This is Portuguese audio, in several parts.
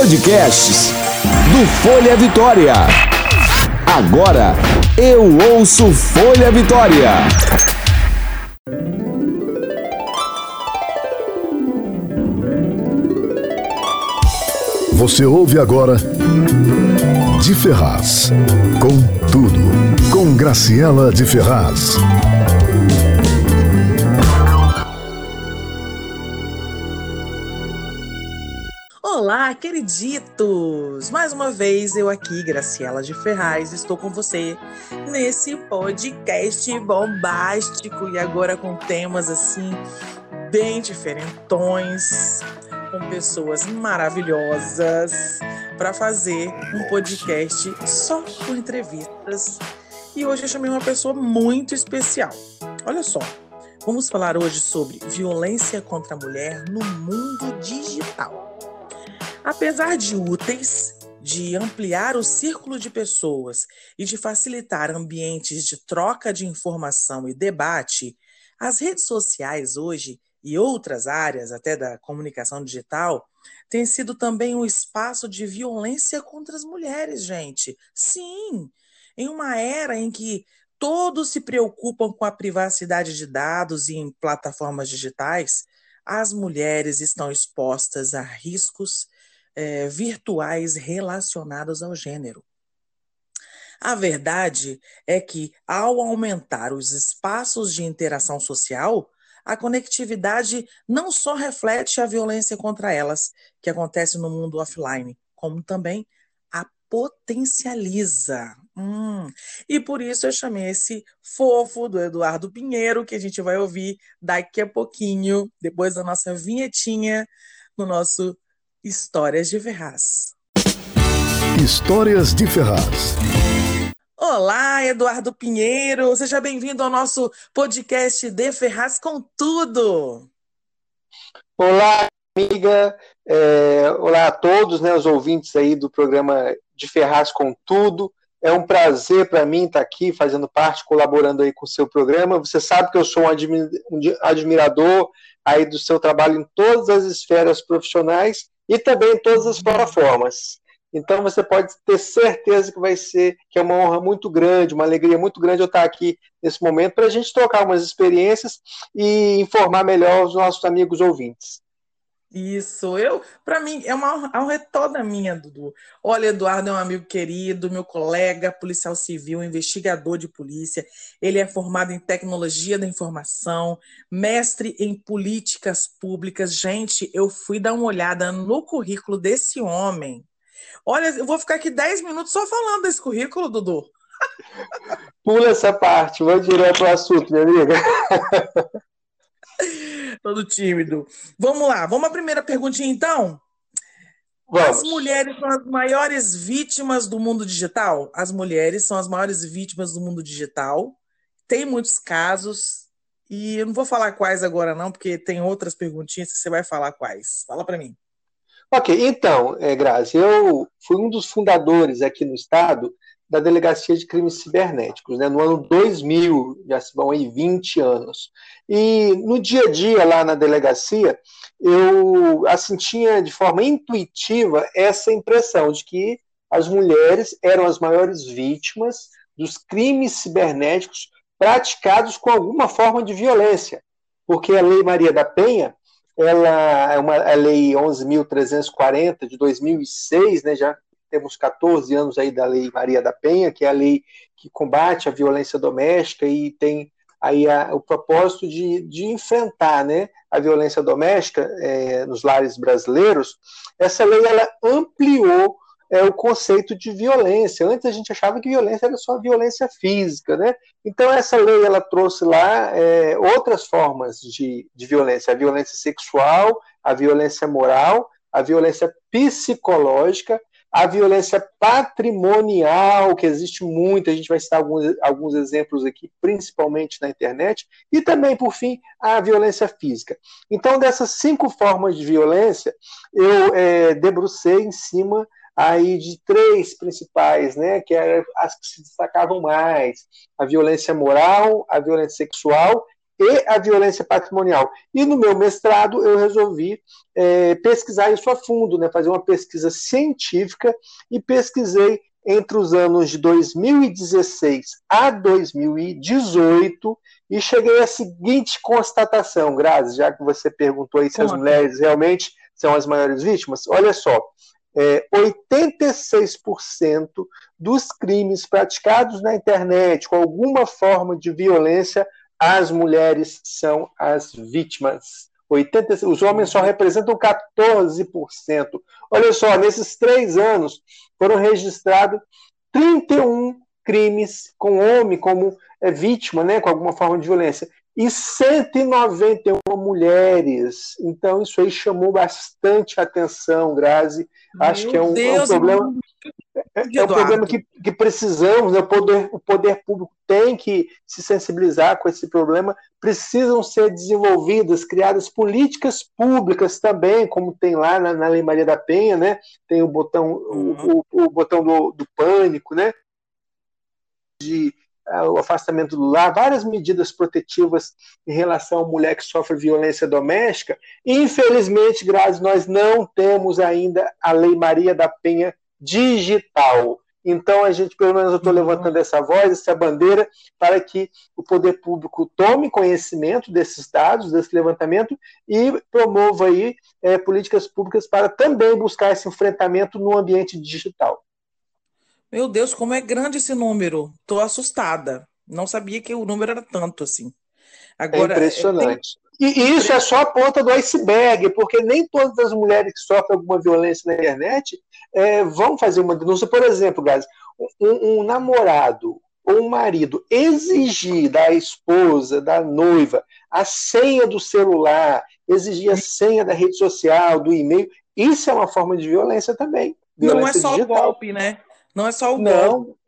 Podcasts do Folha Vitória. Agora eu ouço Folha Vitória. Você ouve agora de Ferraz. Com tudo. Com Graciela de Ferraz. Olá, queriditos! Mais uma vez eu aqui, Graciela de Ferraz, estou com você nesse podcast bombástico e agora com temas assim bem diferentões, com pessoas maravilhosas para fazer um podcast só com entrevistas. E hoje eu chamei uma pessoa muito especial. Olha só, vamos falar hoje sobre violência contra a mulher no mundo digital. Apesar de úteis, de ampliar o círculo de pessoas e de facilitar ambientes de troca de informação e debate, as redes sociais hoje e outras áreas, até da comunicação digital, têm sido também um espaço de violência contra as mulheres, gente. Sim, em uma era em que todos se preocupam com a privacidade de dados e em plataformas digitais, as mulheres estão expostas a riscos é, virtuais relacionados ao gênero. A verdade é que, ao aumentar os espaços de interação social, a conectividade não só reflete a violência contra elas, que acontece no mundo offline, como também a potencializa. Hum. E por isso eu chamei esse fofo do Eduardo Pinheiro, que a gente vai ouvir daqui a pouquinho, depois da nossa vinhetinha, no nosso Histórias de Ferraz. Histórias de Ferraz. Olá, Eduardo Pinheiro. Seja bem-vindo ao nosso podcast de Ferraz com Tudo. Olá, amiga. É, olá a todos, né, os ouvintes aí do programa de Ferraz com Tudo. É um prazer para mim estar aqui fazendo parte, colaborando aí com o seu programa. Você sabe que eu sou um admirador aí do seu trabalho em todas as esferas profissionais e também em todas as plataformas. Então você pode ter certeza que vai ser que é uma honra muito grande, uma alegria muito grande eu estar aqui nesse momento para a gente trocar umas experiências e informar melhor os nossos amigos ouvintes. Isso, eu, para mim, é uma honra toda minha, Dudu. Olha, Eduardo é um amigo querido, meu colega, policial civil, investigador de polícia. Ele é formado em tecnologia da informação, mestre em políticas públicas. Gente, eu fui dar uma olhada no currículo desse homem. Olha, eu vou ficar aqui 10 minutos só falando desse currículo, Dudu. Pula essa parte, vou direto ao assunto, minha amiga. Todo tímido. Vamos lá, vamos à primeira perguntinha então? Vamos. As mulheres são as maiores vítimas do mundo digital? As mulheres são as maiores vítimas do mundo digital. Tem muitos casos, e eu não vou falar quais agora, não, porque tem outras perguntinhas que você vai falar quais. Fala para mim. Ok, então, é, Grazi, eu fui um dos fundadores aqui no Estado da Delegacia de Crimes Cibernéticos, né, no ano 2000, já se vão aí 20 anos. E no dia a dia lá na delegacia, eu assim, tinha de forma intuitiva essa impressão de que as mulheres eram as maiores vítimas dos crimes cibernéticos praticados com alguma forma de violência. Porque a Lei Maria da Penha, ela é uma a lei 11.340 de 2006, né, já temos 14 anos aí da Lei Maria da Penha, que é a lei que combate a violência doméstica e tem aí a, o propósito de, de enfrentar né, a violência doméstica é, nos lares brasileiros, essa lei ela ampliou é, o conceito de violência. Antes a gente achava que violência era só violência física, né? Então essa lei ela trouxe lá é, outras formas de, de violência, a violência sexual, a violência moral, a violência psicológica a violência patrimonial, que existe muito, a gente vai citar alguns, alguns exemplos aqui, principalmente na internet, e também, por fim, a violência física. Então, dessas cinco formas de violência, eu é, debrucei em cima aí de três principais, né, que eram as que se destacavam mais: a violência moral, a violência sexual e a violência patrimonial. E no meu mestrado eu resolvi é, pesquisar isso a fundo, né, fazer uma pesquisa científica e pesquisei entre os anos de 2016 a 2018 e cheguei à seguinte constatação, Grazi, já que você perguntou aí se as mulheres realmente são as maiores vítimas. Olha só, é, 86% dos crimes praticados na internet com alguma forma de violência, as mulheres são as vítimas. 80, os homens só representam 14%. Olha só, nesses três anos foram registrados 31 crimes com homem como é, vítima, né, com alguma forma de violência e 191 mulheres. Então, isso aí chamou bastante atenção, Grazi. Acho que é um, é um problema. É, é um problema que, que precisamos, né? o, poder, o poder público tem que se sensibilizar com esse problema. Precisam ser desenvolvidas, criadas políticas públicas também, como tem lá na, na Lei Maria da Penha, né? Tem o botão, uhum. o, o, o, botão do, do pânico, né? De o afastamento do lar, várias medidas protetivas em relação à mulher que sofre violência doméstica. Infelizmente, Grazi, nós não temos ainda a Lei Maria da Penha digital. Então, a gente, pelo menos, eu estou levantando essa voz, essa bandeira, para que o poder público tome conhecimento desses dados, desse levantamento, e promova aí é, políticas públicas para também buscar esse enfrentamento no ambiente digital. Meu Deus, como é grande esse número. Estou assustada. Não sabia que o número era tanto assim. Agora, é impressionante. Tem... E isso é só a ponta do iceberg, porque nem todas as mulheres que sofrem alguma violência na internet é, vão fazer uma denúncia. Por exemplo, Gás, um, um namorado ou um marido exigir da esposa, da noiva, a senha do celular, exigir a senha da rede social, do e-mail, isso é uma forma de violência também. Violência Não é só digital. o golpe, né? Não é só o não, golpe.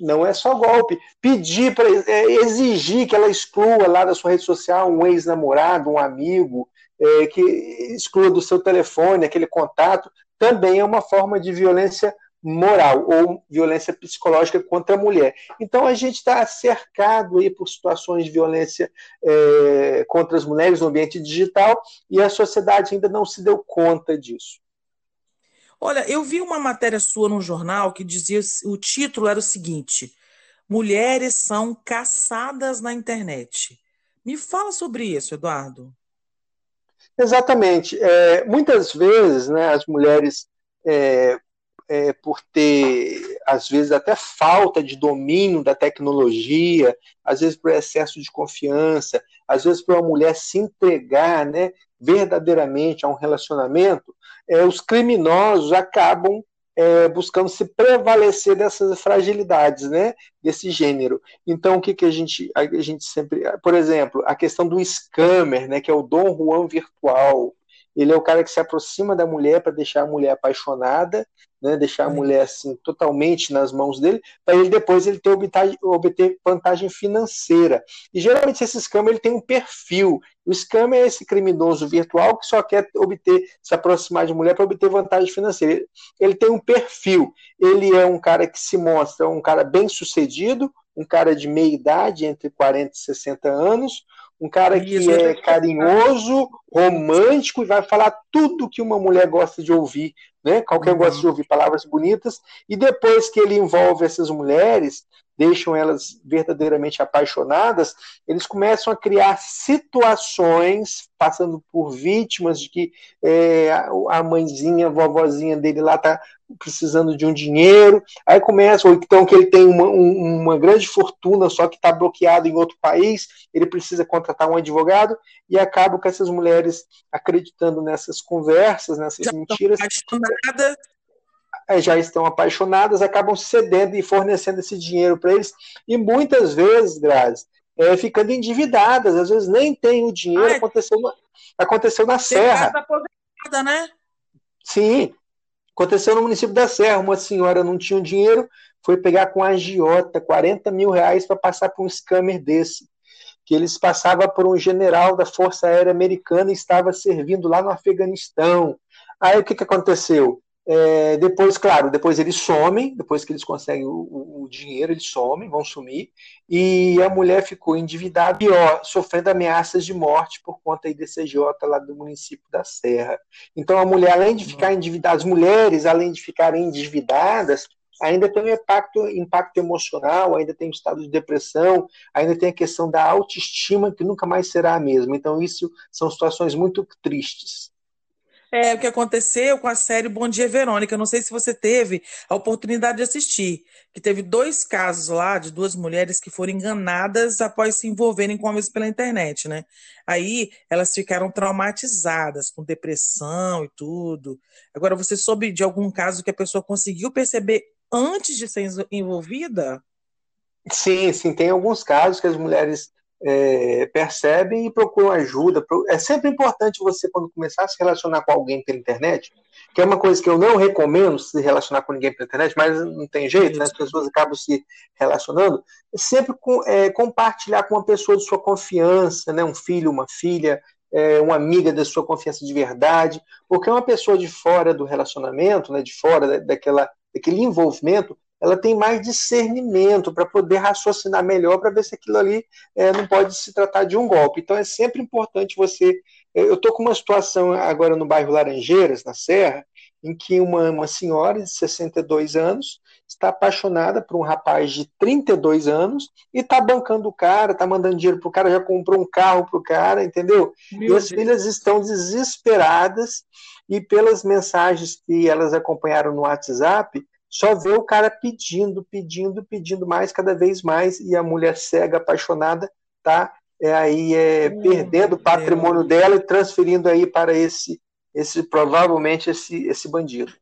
Não é só golpe. Pedir para é, exigir que ela exclua lá da sua rede social um ex-namorado, um amigo, é, que exclua do seu telefone aquele contato, também é uma forma de violência moral ou violência psicológica contra a mulher. Então a gente está cercado aí por situações de violência é, contra as mulheres no ambiente digital e a sociedade ainda não se deu conta disso. Olha, eu vi uma matéria sua no jornal que dizia o título era o seguinte: Mulheres são caçadas na internet. Me fala sobre isso, Eduardo. Exatamente. É, muitas vezes, né, as mulheres, é, é, por ter, às vezes, até falta de domínio da tecnologia, às vezes por excesso de confiança, às vezes por uma mulher se entregar né, verdadeiramente a um relacionamento, é, os criminosos acabam é, buscando se prevalecer dessas fragilidades, né, desse gênero. Então, o que, que a gente, a gente sempre, por exemplo, a questão do scammer, né, que é o Dom Juan virtual, ele é o cara que se aproxima da mulher para deixar a mulher apaixonada, né, deixar a mulher assim totalmente nas mãos dele, para ele depois ele ter obter, obter vantagem financeira. E geralmente esse scam ele tem um perfil. O scam é esse criminoso virtual que só quer obter se aproximar de mulher para obter vantagem financeira. Ele, ele tem um perfil. Ele é um cara que se mostra um cara bem sucedido, um cara de meia idade, entre 40 e 60 anos, um cara que é carinhoso, romântico e vai falar tudo que uma mulher gosta de ouvir, né? Qualquer uhum. gosta de ouvir palavras bonitas. E depois que ele envolve essas mulheres, deixam elas verdadeiramente apaixonadas, eles começam a criar situações, passando por vítimas de que é, a mãezinha, a vovozinha dele lá está precisando de um dinheiro, aí começa, ou então que ele tem uma, uma grande fortuna, só que está bloqueado em outro país, ele precisa contratar um advogado, e acaba com essas mulheres acreditando nessas conversas, nessas Já mentiras. É, já estão apaixonadas, acabam cedendo e fornecendo esse dinheiro para eles, e muitas vezes, Grazi, é, ficando endividadas, às vezes nem tem o dinheiro, Ai, aconteceu, na, aconteceu na Serra. Né? Sim, aconteceu no município da Serra, uma senhora não tinha dinheiro, foi pegar com a agiota 40 mil reais para passar por um scammer desse, que eles passavam por um general da Força Aérea Americana e estava servindo lá no Afeganistão. Aí o que, que aconteceu? É, depois, claro, depois eles somem, depois que eles conseguem o, o, o, dinheiro, eles somem, vão sumir, e a mulher ficou endividada, pior, sofrendo ameaças de morte por conta aí desse EJ lá do município da Serra. Então a mulher, além de ficar endividada, as mulheres, além de ficarem endividadas, ainda tem um impacto, impacto emocional, ainda tem um estado de depressão, ainda tem a questão da autoestima que nunca mais será a mesma. Então isso são situações muito tristes. É o que aconteceu com a série Bom Dia Verônica. Não sei se você teve a oportunidade de assistir, que teve dois casos lá de duas mulheres que foram enganadas após se envolverem com homens pela internet, né? Aí elas ficaram traumatizadas, com depressão e tudo. Agora, você soube de algum caso que a pessoa conseguiu perceber antes de ser envolvida? Sim, sim, tem alguns casos que as mulheres é, percebem e procuram ajuda. É sempre importante você, quando começar a se relacionar com alguém pela internet, que é uma coisa que eu não recomendo se relacionar com ninguém pela internet, mas não tem jeito, né? as pessoas acabam se relacionando, é sempre com, é, compartilhar com uma pessoa de sua confiança, né? um filho, uma filha, é, uma amiga da sua confiança de verdade, porque uma pessoa de fora do relacionamento, né? de fora daquela, daquele envolvimento, ela tem mais discernimento para poder raciocinar melhor para ver se aquilo ali é, não pode se tratar de um golpe. Então é sempre importante você. É, eu estou com uma situação agora no bairro Laranjeiras, na Serra, em que uma, uma senhora de 62 anos está apaixonada por um rapaz de 32 anos e está bancando o cara, está mandando dinheiro para o cara, já comprou um carro para o cara, entendeu? Meu e as Deus. filhas estão desesperadas e pelas mensagens que elas acompanharam no WhatsApp, só vê o cara pedindo, pedindo, pedindo mais, cada vez mais, e a mulher cega, apaixonada, tá é, aí é, perdendo o patrimônio dela e transferindo aí para esse, esse provavelmente esse, esse bandido.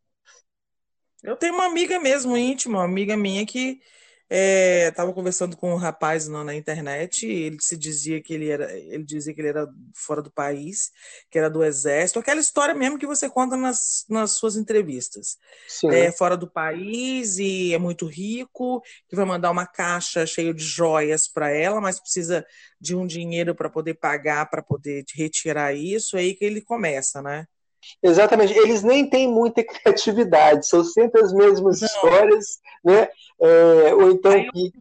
Eu tenho uma amiga mesmo íntima, uma amiga minha que estava é, conversando com um rapaz não, na internet, ele se dizia que ele era, ele dizia que ele era fora do país, que era do exército, aquela história mesmo que você conta nas, nas suas entrevistas. Sim. É fora do país e é muito rico, que vai mandar uma caixa cheia de joias para ela, mas precisa de um dinheiro para poder pagar, para poder retirar isso, é aí que ele começa, né? Exatamente, eles nem têm muita criatividade, são sempre as mesmas Não. histórias, né? É, ou então que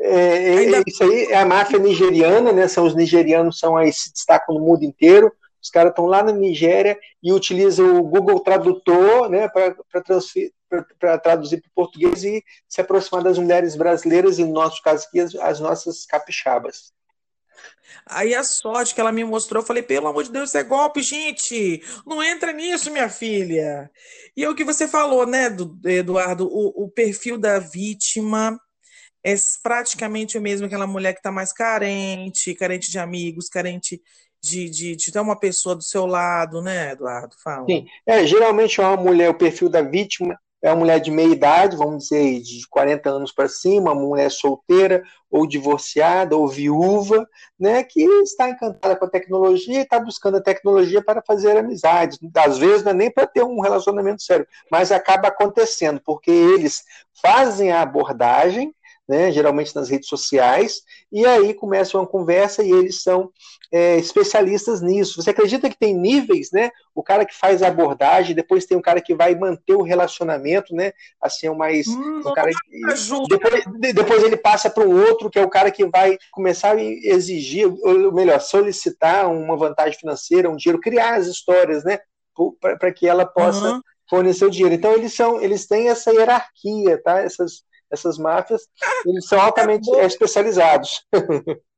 é, é, Ainda... isso aí é a máfia nigeriana, né? São os nigerianos são aí se destacam no mundo inteiro. Os caras estão lá na Nigéria e utilizam o Google Tradutor, né, para traduzir para o português e se aproximar das mulheres brasileiras e no nosso caso aqui as, as nossas capixabas. Aí a sorte que ela me mostrou, eu falei, pelo amor de Deus, isso é golpe, gente. Não entra nisso, minha filha. E é o que você falou, né, Eduardo? O, o perfil da vítima é praticamente o mesmo aquela mulher que está mais carente, carente de amigos, carente de, de, de, ter uma pessoa do seu lado, né, Eduardo? Fala. Sim, é, geralmente é uma mulher, o perfil da vítima é uma mulher de meia idade, vamos dizer, de 40 anos para cima, uma mulher solteira, ou divorciada, ou viúva, né, que está encantada com a tecnologia e está buscando a tecnologia para fazer amizades. Às vezes não é nem para ter um relacionamento sério, mas acaba acontecendo, porque eles fazem a abordagem, né, geralmente nas redes sociais, e aí começa uma conversa e eles são é, especialistas nisso. Você acredita que tem níveis, né? O cara que faz a abordagem, depois tem o cara que vai manter o relacionamento, né? Assim, é o mais. Hum, o cara que, depois, depois ele passa para um outro, que é o cara que vai começar a exigir, ou melhor, solicitar uma vantagem financeira, um dinheiro, criar as histórias, né? Para que ela possa. Uhum fornecer o dinheiro. Então eles são, eles têm essa hierarquia, tá? Essas, essas máfias, eles são altamente é especializados.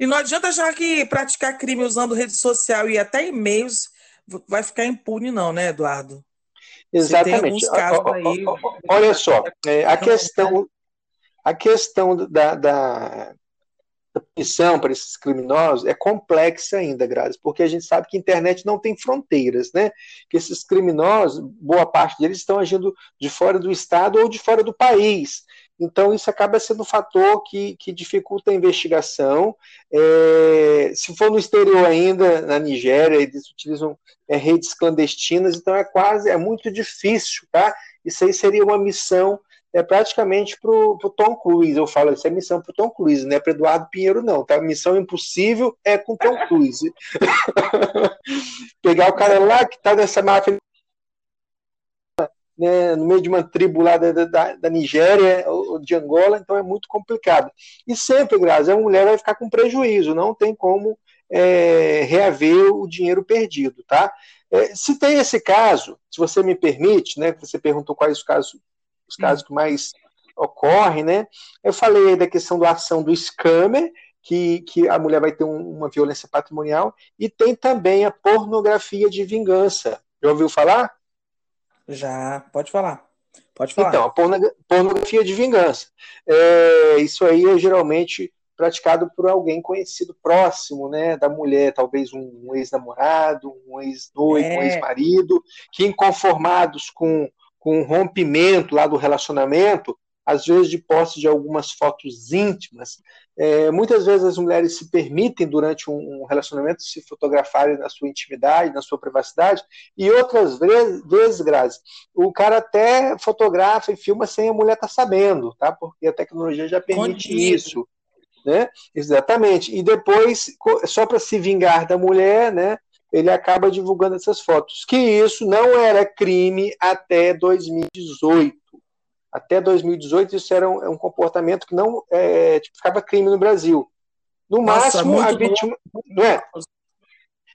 E não adianta já que praticar crime usando rede social e até e-mails vai ficar impune, não, né, Eduardo? Exatamente. Aí... Olha só, é, a questão, a questão da, da, da punição para esses criminosos é complexa ainda, Grazi, porque a gente sabe que a internet não tem fronteiras, né? Que esses criminosos, boa parte deles estão agindo de fora do estado ou de fora do país. Então, isso acaba sendo um fator que, que dificulta a investigação. É, se for no exterior ainda, na Nigéria, eles utilizam é, redes clandestinas, então é quase, é muito difícil, tá? Isso aí seria uma missão é praticamente para o Tom Cruise. Eu falo, isso é missão para o Tom Cruise, não é para Eduardo Pinheiro, não. Tá? Missão impossível é com Tom Cruise. Pegar o cara lá que está nessa máfia né, no meio de uma tribo lá da, da, da Nigéria ou de Angola, então é muito complicado. E sempre, Grazi, a mulher vai ficar com prejuízo, não tem como é, reaver o dinheiro perdido, tá? É, se tem esse caso, se você me permite, né, você perguntou quais os casos, os casos que mais ocorrem, né? Eu falei da questão da ação do scammer, que, que a mulher vai ter um, uma violência patrimonial, e tem também a pornografia de vingança. Já ouviu falar? Já, pode falar. Pode falar. Então, a pornografia de vingança. É, isso aí é geralmente praticado por alguém conhecido próximo, né, da mulher, talvez um, ex-namorado, um ex-noivo, é. um ex-marido, que inconformados com, com o rompimento lá do relacionamento, às vezes de posse de algumas fotos íntimas. É, muitas vezes as mulheres se permitem, durante um, relacionamento, se fotografarem na sua intimidade, na sua privacidade, e outras vezes, vezes Grazi, o cara até fotografa e filma sem a mulher estar tá sabendo, tá? porque a tecnologia já permite Contigo. isso. Né? Exatamente. E depois, só para se vingar da mulher, né, ele acaba divulgando essas fotos. Que isso não era crime até 2018 até 2018 isso era um, é um comportamento que não é, tipificava crime no Brasil. No Nossa, máximo, a vítima. Não é?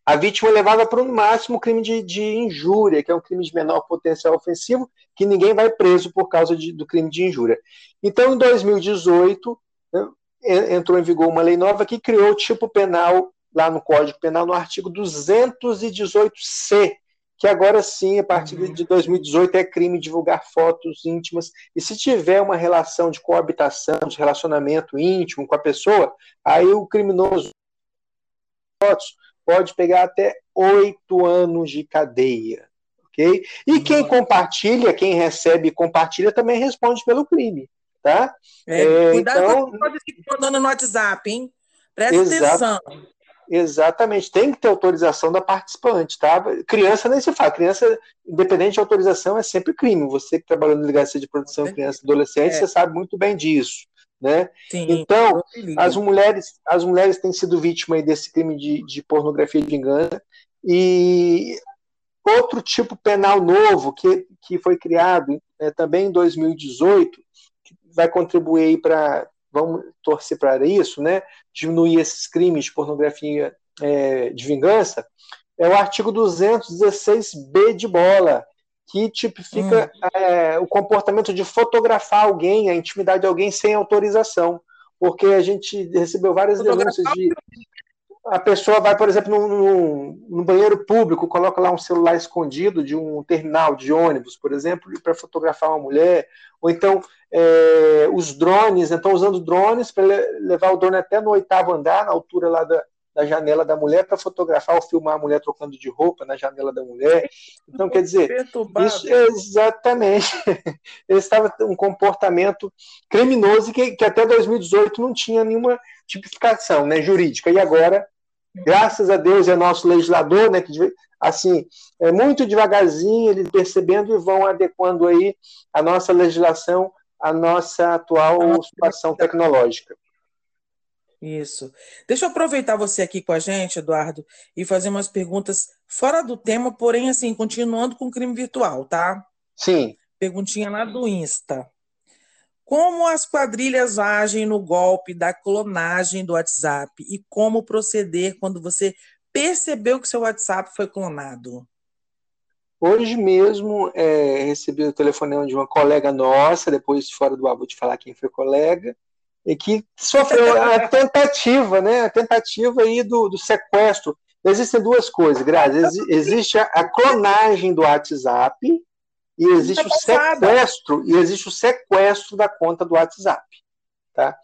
A vítima levava para o máximo crime de, de, injúria, que é um crime de menor potencial ofensivo, que ninguém vai preso por causa de, do crime de injúria. Então, em 2018, né, entrou em vigor uma lei nova que criou o tipo penal lá no Código Penal, no artigo 218C, que agora sim, a partir uhum. de 2018, é crime divulgar fotos íntimas. E se tiver uma relação de coabitação, de relacionamento íntimo com a pessoa, aí o criminoso fotos pode pegar até oito anos de cadeia. ok? E uhum. quem compartilha, quem recebe e compartilha, também responde pelo crime. Tá? É, é, cuidado então... com o que mandando no WhatsApp, hein? Presta Exato. atenção. Exatamente, tem que ter autorização da participante, tá? Criança nem se fala, criança, independente de autorização, é sempre crime. Você que trabalhou na delegacia de produção de criança e adolescente, é. você sabe muito bem disso, né? Sim, então, as mulheres, as mulheres têm sido vítimas desse crime de, de pornografia de vingança e outro tipo penal novo que, que foi criado é, também em 2018, que vai contribuir para vamos torcer para isso, né? Diminuir esses crimes de pornografia é, de vingança, é o artigo 216b de bola, que tipifica hum. é, o comportamento de fotografar alguém, a intimidade de alguém sem autorização. Porque a gente recebeu várias denúncias de a pessoa vai, por exemplo, no, banheiro público, coloca lá um celular escondido de um terminal de ônibus, por exemplo, para fotografar uma mulher, ou então é, os drones, então usando drones para levar o drone até no oitavo andar, na altura lá da, da janela da mulher, para fotografar ou filmar a mulher trocando de roupa na janela da mulher. Então, quer dizer, isso, exatamente, estava um comportamento criminoso que, que até 2018 não tinha nenhuma tipificação né, jurídica, e agora graças a Deus é nosso legislador, né, que assim, é muito devagarzinho eles percebendo e vão adequando aí a nossa legislação à nossa atual situação tecnológica. Isso. Deixa eu aproveitar você aqui com a gente, Eduardo, e fazer umas perguntas fora do tema, porém, assim, continuando com o crime virtual, tá? Sim. Perguntinha lá do Insta. Como as quadrilhas agem no golpe da clonagem do WhatsApp e como proceder quando você percebeu que seu WhatsApp foi clonado? Hoje mesmo é, recebi o telefonema de uma colega nossa, depois fora do ar vou te falar quem foi colega, e que sofreu a tentativa, né? A tentativa aí do, do sequestro. Existem duas coisas, Grazi. Existe a, a clonagem do WhatsApp e existe o sequestro, e existe o sequestro da conta do WhatsApp. Tá?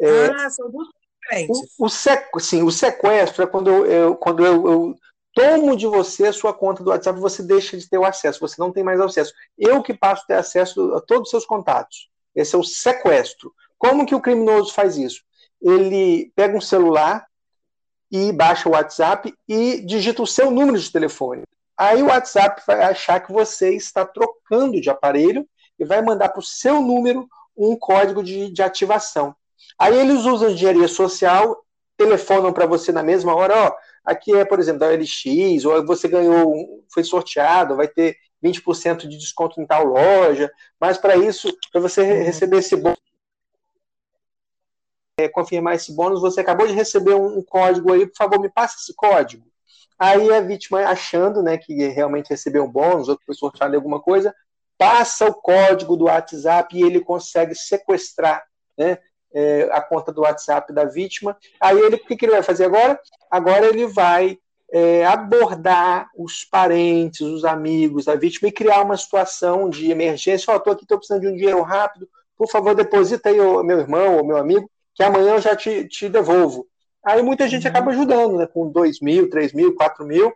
É, ah, são duas diferentes. O, o sequ, sim, o sequestro é quando eu, eu quando eu, eu, tomo de você a sua conta do WhatsApp, você deixa de ter o acesso, você não tem mais acesso. Eu que passo a ter acesso a todos os seus contatos. Esse é o sequestro. Como que o criminoso faz isso? Ele pega um celular e baixa o WhatsApp e digita o seu número de telefone. Aí o WhatsApp vai achar que você está trocando de aparelho e vai mandar para o seu número um código de, de ativação. Aí eles usam engenharia social, telefonam para você na mesma hora, ó, aqui é, por exemplo, da LX, ou você ganhou, foi sorteado, vai ter 20% de desconto em tal loja, mas para isso, para você uhum. receber esse bônus, é, confirmar esse bônus, você acabou de receber um, um, código aí, por favor, me passe esse código. Aí a vítima, achando né, que realmente recebeu um bônus, ou que foi sorteado alguma coisa, passa o código do WhatsApp e ele consegue sequestrar né, é, a conta do WhatsApp da vítima. Aí ele, o que, que ele vai fazer agora? Agora ele vai é, abordar os parentes, os amigos da vítima e criar uma situação de emergência. Ó, oh, estou aqui, estou precisando de um dinheiro rápido, por favor, deposita aí o meu irmão ou meu amigo, que amanhã eu já te, te devolvo. Aí muita gente uhum. acaba ajudando, né? Com 2 mil, 3 mil, 4 mil.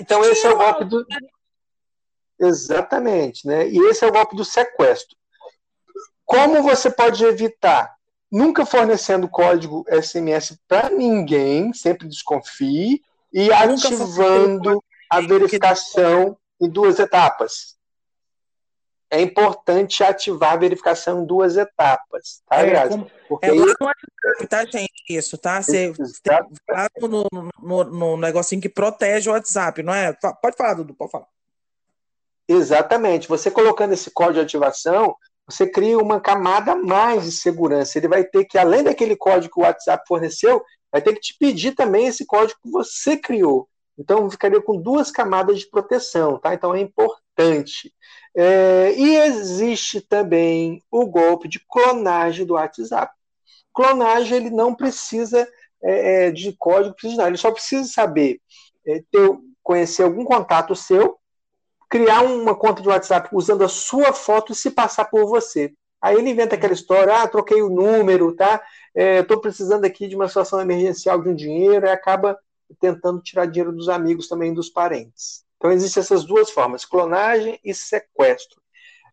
Então esse é o golpe do. Exatamente, né? E esse é o golpe do sequestro. Como você pode evitar? Nunca fornecendo código SMS para ninguém, sempre desconfie, e ativando a verificação em duas etapas. É importante ativar a verificação em duas etapas, tá, é, como, Porque é lá no WhatsApp, tá, gente? Isso, tá? Você tá no, no, no negocinho que protege o WhatsApp, não é? Pode falar, Dudu, pode falar. Exatamente. Você colocando esse código de ativação, você cria uma camada mais de segurança. Ele vai ter que, além daquele código que o WhatsApp forneceu, vai ter que te pedir também esse código que você criou. Então, ficaria com duas camadas de proteção, tá? Então, é importante. É, e existe também o golpe de clonagem do WhatsApp. Clonagem, ele não precisa é, é de código, precisa ele só precisa saber é, ter, conhecer algum contato seu criar uma conta de WhatsApp usando a sua foto e se passar por você. Aí ele inventa aquela história, ah, troquei o número, tá? Estou é, precisando aqui de uma situação emergencial de um dinheiro, e acaba tentando tirar dinheiro dos amigos também dos parentes. Então existem essas duas formas, clonagem e sequestro.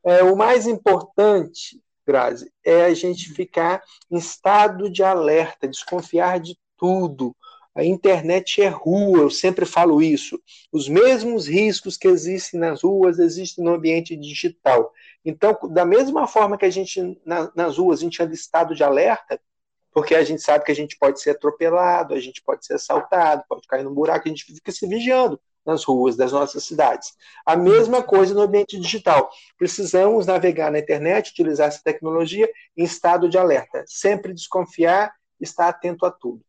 É, o mais importante, Grazi, é a gente ficar em estado de alerta, desconfiar de tudo, a internet é rua, eu sempre falo isso. Os mesmos riscos que existem nas ruas existem no ambiente digital. Então, da mesma forma que a gente, na, nas ruas, a gente anda em estado de alerta, porque a gente sabe que a gente pode ser atropelado, a gente pode ser assaltado, pode cair num buraco, a gente fica se vigiando nas ruas das nossas cidades. A mesma coisa no ambiente digital. Precisamos navegar na internet, utilizar essa tecnologia em estado de alerta. Sempre desconfiar, estar atento a tudo.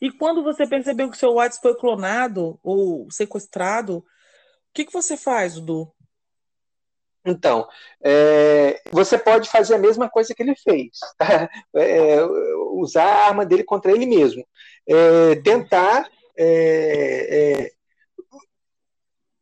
E quando você percebeu que o seu WhatsApp foi clonado ou sequestrado, o que, que você faz, Dudu? Então, é, você pode fazer a mesma coisa que ele fez, tá? é, usar a arma dele contra ele mesmo, é, tentar é, é,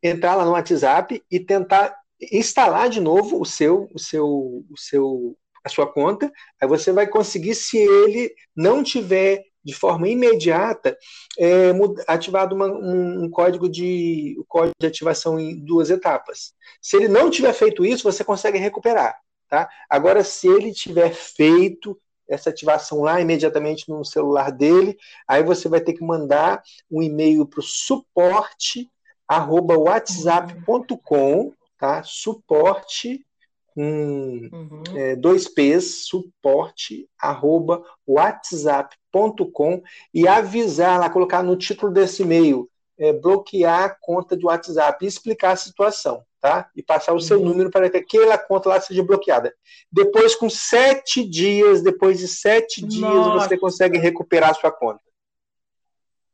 entrar lá no WhatsApp e tentar instalar de novo o seu, o seu, o seu, a sua conta. Aí você vai conseguir se ele não tiver de forma imediata é, ativado uma, um, um, código de um código de ativação em duas etapas. Se ele não tiver feito isso, você consegue recuperar. Tá? Agora, se ele tiver feito essa ativação lá imediatamente no celular dele, aí você vai ter que mandar um e-mail para o suporte arroba whatsapp.com, tá? Suporte um, uhum. é, dois P's, suporte, arroba, whatsapp.com e avisar lá, colocar no título desse e-mail, é, bloquear a conta do WhatsApp e explicar a situação, tá? E passar o seu uhum. número para que aquela conta lá seja bloqueada. Depois, com sete dias, depois de sete Nossa. dias, você consegue recuperar a sua conta.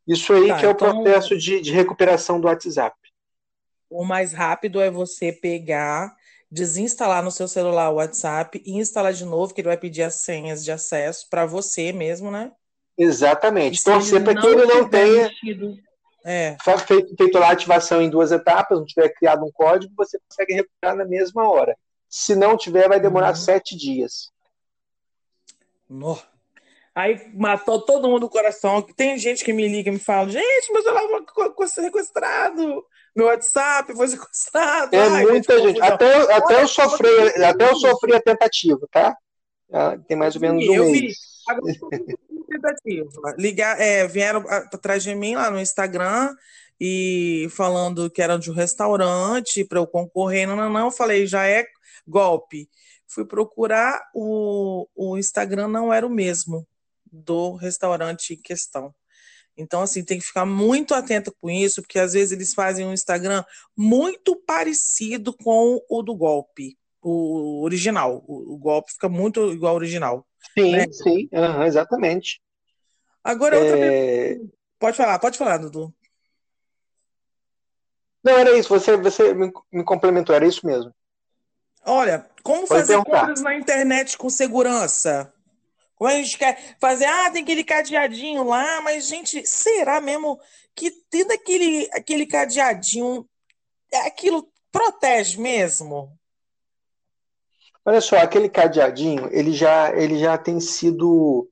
Isso aí tá, que é o então... processo de, de recuperação do WhatsApp. O mais rápido é você pegar desinstalar no seu celular o WhatsApp e instalar de novo, que ele vai pedir as senhas de acesso para você mesmo, né? Exatamente. Torcer para que ele não tenha é. feito, feito lá a ativação em duas etapas, não tiver criado um código, você consegue recuperar na mesma hora. Se não tiver, vai demorar uhum. sete dias. No. Aí matou todo mundo o coração. Tem gente que me liga e me fala: gente, meu celular foi sequestrado meu WhatsApp foi sequestrado. É Ai, muita gente. Até, até, eu sofri, até eu sofri a tentativa, tá? Ah, tem mais ou menos um eu mês. Vi. tentativa. Ligar, é, vieram atrás de mim lá no Instagram e falando que era de um restaurante para eu concorrer. Não, não, não. Eu falei, já é golpe. Fui procurar, o, o Instagram não era o mesmo do restaurante em questão. Então, assim, tem que ficar muito atenta com isso, porque às vezes eles fazem um Instagram muito parecido com o do golpe, o original. O, golpe fica muito igual ao original. Sim, né? sim, uhum, exatamente. Agora, outra é... Pode falar, pode falar, Dudu. Não, era isso, você, você me, me complementou, era isso mesmo. Olha, como pode fazer perguntar. compras na internet com segurança? Como a gente quer fazer, ah, tem aquele cadeadinho lá, mas, gente, será mesmo que tendo aquele, aquele cadeadinho, aquilo protege mesmo? Olha só, aquele cadeadinho, ele já, ele já tem sido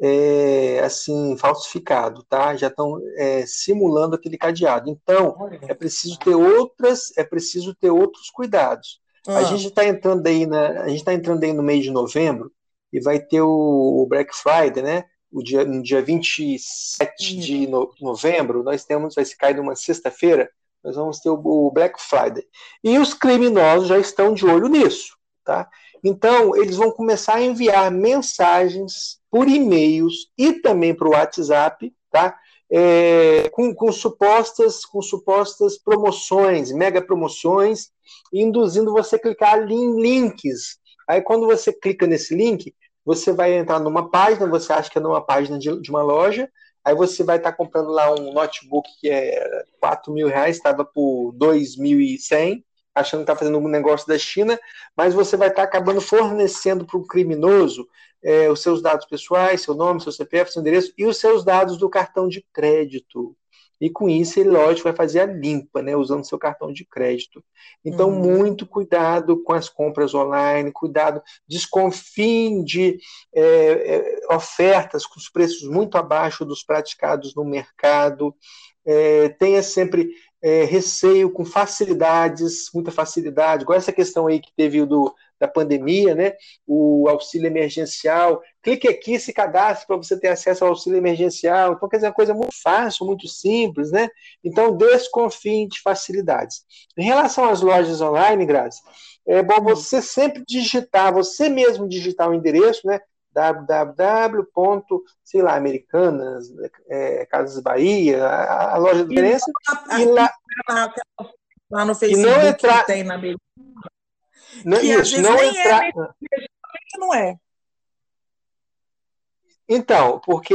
é, assim falsificado, tá? Já estão é, simulando aquele cadeado. Então é preciso ter outras, é preciso ter outros cuidados. Ah. A gente está entrando aí na, a gente está entrando aí no mês de novembro e vai ter o, Black Friday, né? O dia, no dia 27 de no, novembro, nós temos, vai se cair numa sexta-feira, nós vamos ter o, o, Black Friday. E os criminosos já estão de olho nisso, tá? Então, eles vão começar a enviar mensagens por e-mails e também para o WhatsApp, tá? É, com, com, supostas, com supostas promoções, mega promoções, induzindo você a clicar em links. Aí, quando você clica nesse link, você vai entrar numa página, você acha que é numa página de, de uma loja, aí você vai estar tá comprando lá um notebook que é 4 mil reais, estava por 2.100, achando que está fazendo um negócio da China, mas você vai estar tá acabando fornecendo para o criminoso é, os seus dados pessoais, seu nome, seu CPF, seu endereço e os seus dados do cartão de crédito. E com isso, ele, lógico, vai fazer a limpa, né, usando seu cartão de crédito. Então, uhum. muito cuidado com as compras online, cuidado, desconfie de é, é, ofertas com os preços muito abaixo dos praticados no mercado. É, tenha sempre é, receio com facilidades, muita facilidade, igual essa questão aí que teve do, da pandemia, né? O auxílio emergencial. Clique aqui, se cadastre para você ter acesso ao auxílio emergencial. Então, quer dizer, uma coisa muito fácil, muito simples, né? Então, desconfie de facilidades. Em relação às lojas online, Graça, é bom você sempre digitar, você mesmo digitar o endereço, né? Www. sei lá, Americanas, é, Casas Bahia, a, a loja de diferença. E, lá, lá no Facebook e não entrar, tem na não, que isso, não entrar. É, não é. Então, porque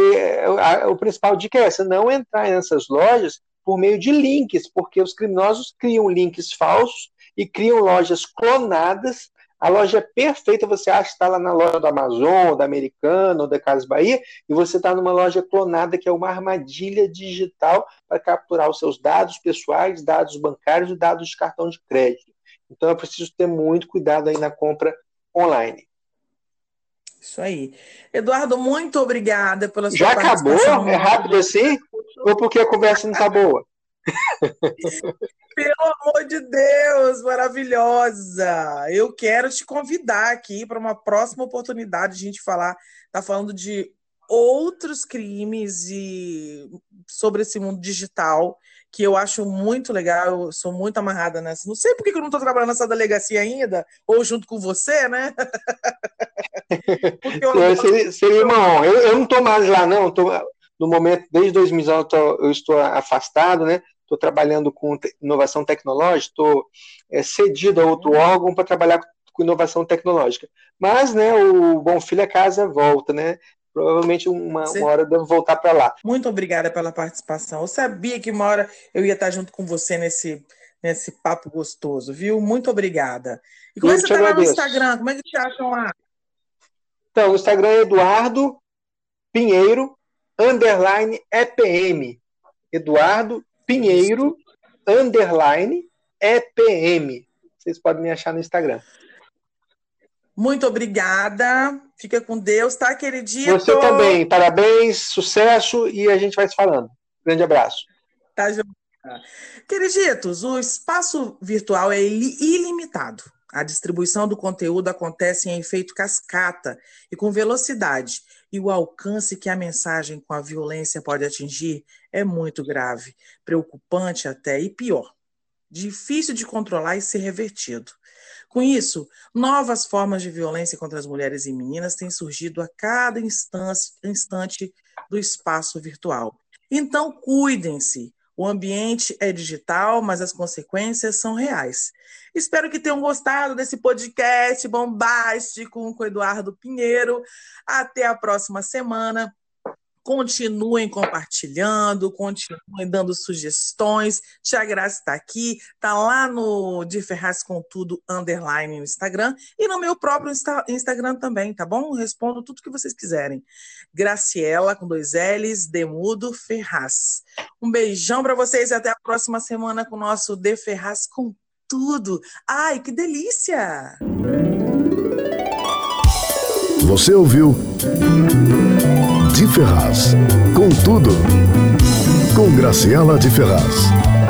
a, a, o principal dica é essa: não entrar nessas lojas por meio de links, porque os criminosos criam links falsos e criam lojas clonadas a loja é perfeita, você acha que está lá na loja do Amazon, da Americana ou da Casa Bahia, e você está numa loja clonada que é uma armadilha digital para capturar os seus dados pessoais, dados bancários e dados de cartão de crédito. Então é preciso ter muito cuidado aí na compra online. Isso aí. Eduardo, muito obrigada pela sua Já acabou? É rápido assim? Ou porque a conversa não está boa? Pelo amor de Deus, maravilhosa! Eu quero te convidar aqui para uma próxima oportunidade de a gente falar, tá falando de outros crimes e sobre esse mundo digital que eu acho muito legal, eu sou muito amarrada nessa. Não sei por que eu não estou trabalhando nessa delegacia ainda, ou junto com você, né? eu seria, seria uma honra. Eu, eu não estou mais lá, não. Tô, no momento, desde 2019, eu, tô, eu estou afastado, né? Estou trabalhando com inovação tecnológica, estou é, cedido a outro órgão para trabalhar com inovação tecnológica. Mas, né, o Bom Filho a casa volta, né? Provavelmente uma, uma hora devo voltar para lá. Muito obrigada pela participação. Eu sabia que uma hora eu ia estar junto com você nesse, nesse papo gostoso, viu? Muito obrigada. E como é que você está lá no Instagram? Como é que te acham lá? Então, o Instagram é Eduardo Pinheiro, underline EPM. Eduardo Pinheiro, underline, EPM. Vocês podem me achar no Instagram. Muito obrigada. Fica com Deus, tá, queridito? Você também. Parabéns, sucesso e a gente vai se falando. Grande abraço. Tá, Queriditos, o espaço virtual é ilimitado. A distribuição do conteúdo acontece em efeito cascata e com velocidade, e o alcance que a mensagem com a violência pode atingir é muito grave, preocupante até e pior, difícil de controlar e ser revertido. Com isso, novas formas de violência contra as mulheres e meninas têm surgido a cada instante do espaço virtual. Então, cuidem-se. O ambiente é digital, mas as consequências são reais. Espero que tenham gostado desse podcast bombástico com o Eduardo Pinheiro. Até a próxima semana. Continuem compartilhando, continuem dando sugestões. Tia Graça está aqui, está lá no De Ferraz com Tudo underline no Instagram e no meu próprio Insta Instagram também, tá bom? Respondo tudo que vocês quiserem. Graciela, com dois L's, Demudo Ferraz. Um beijão para vocês e até a próxima semana com o nosso De Ferraz com Tudo. Ai, que delícia! Você ouviu? De Ferraz. Com tudo. Com Graciela de Ferraz.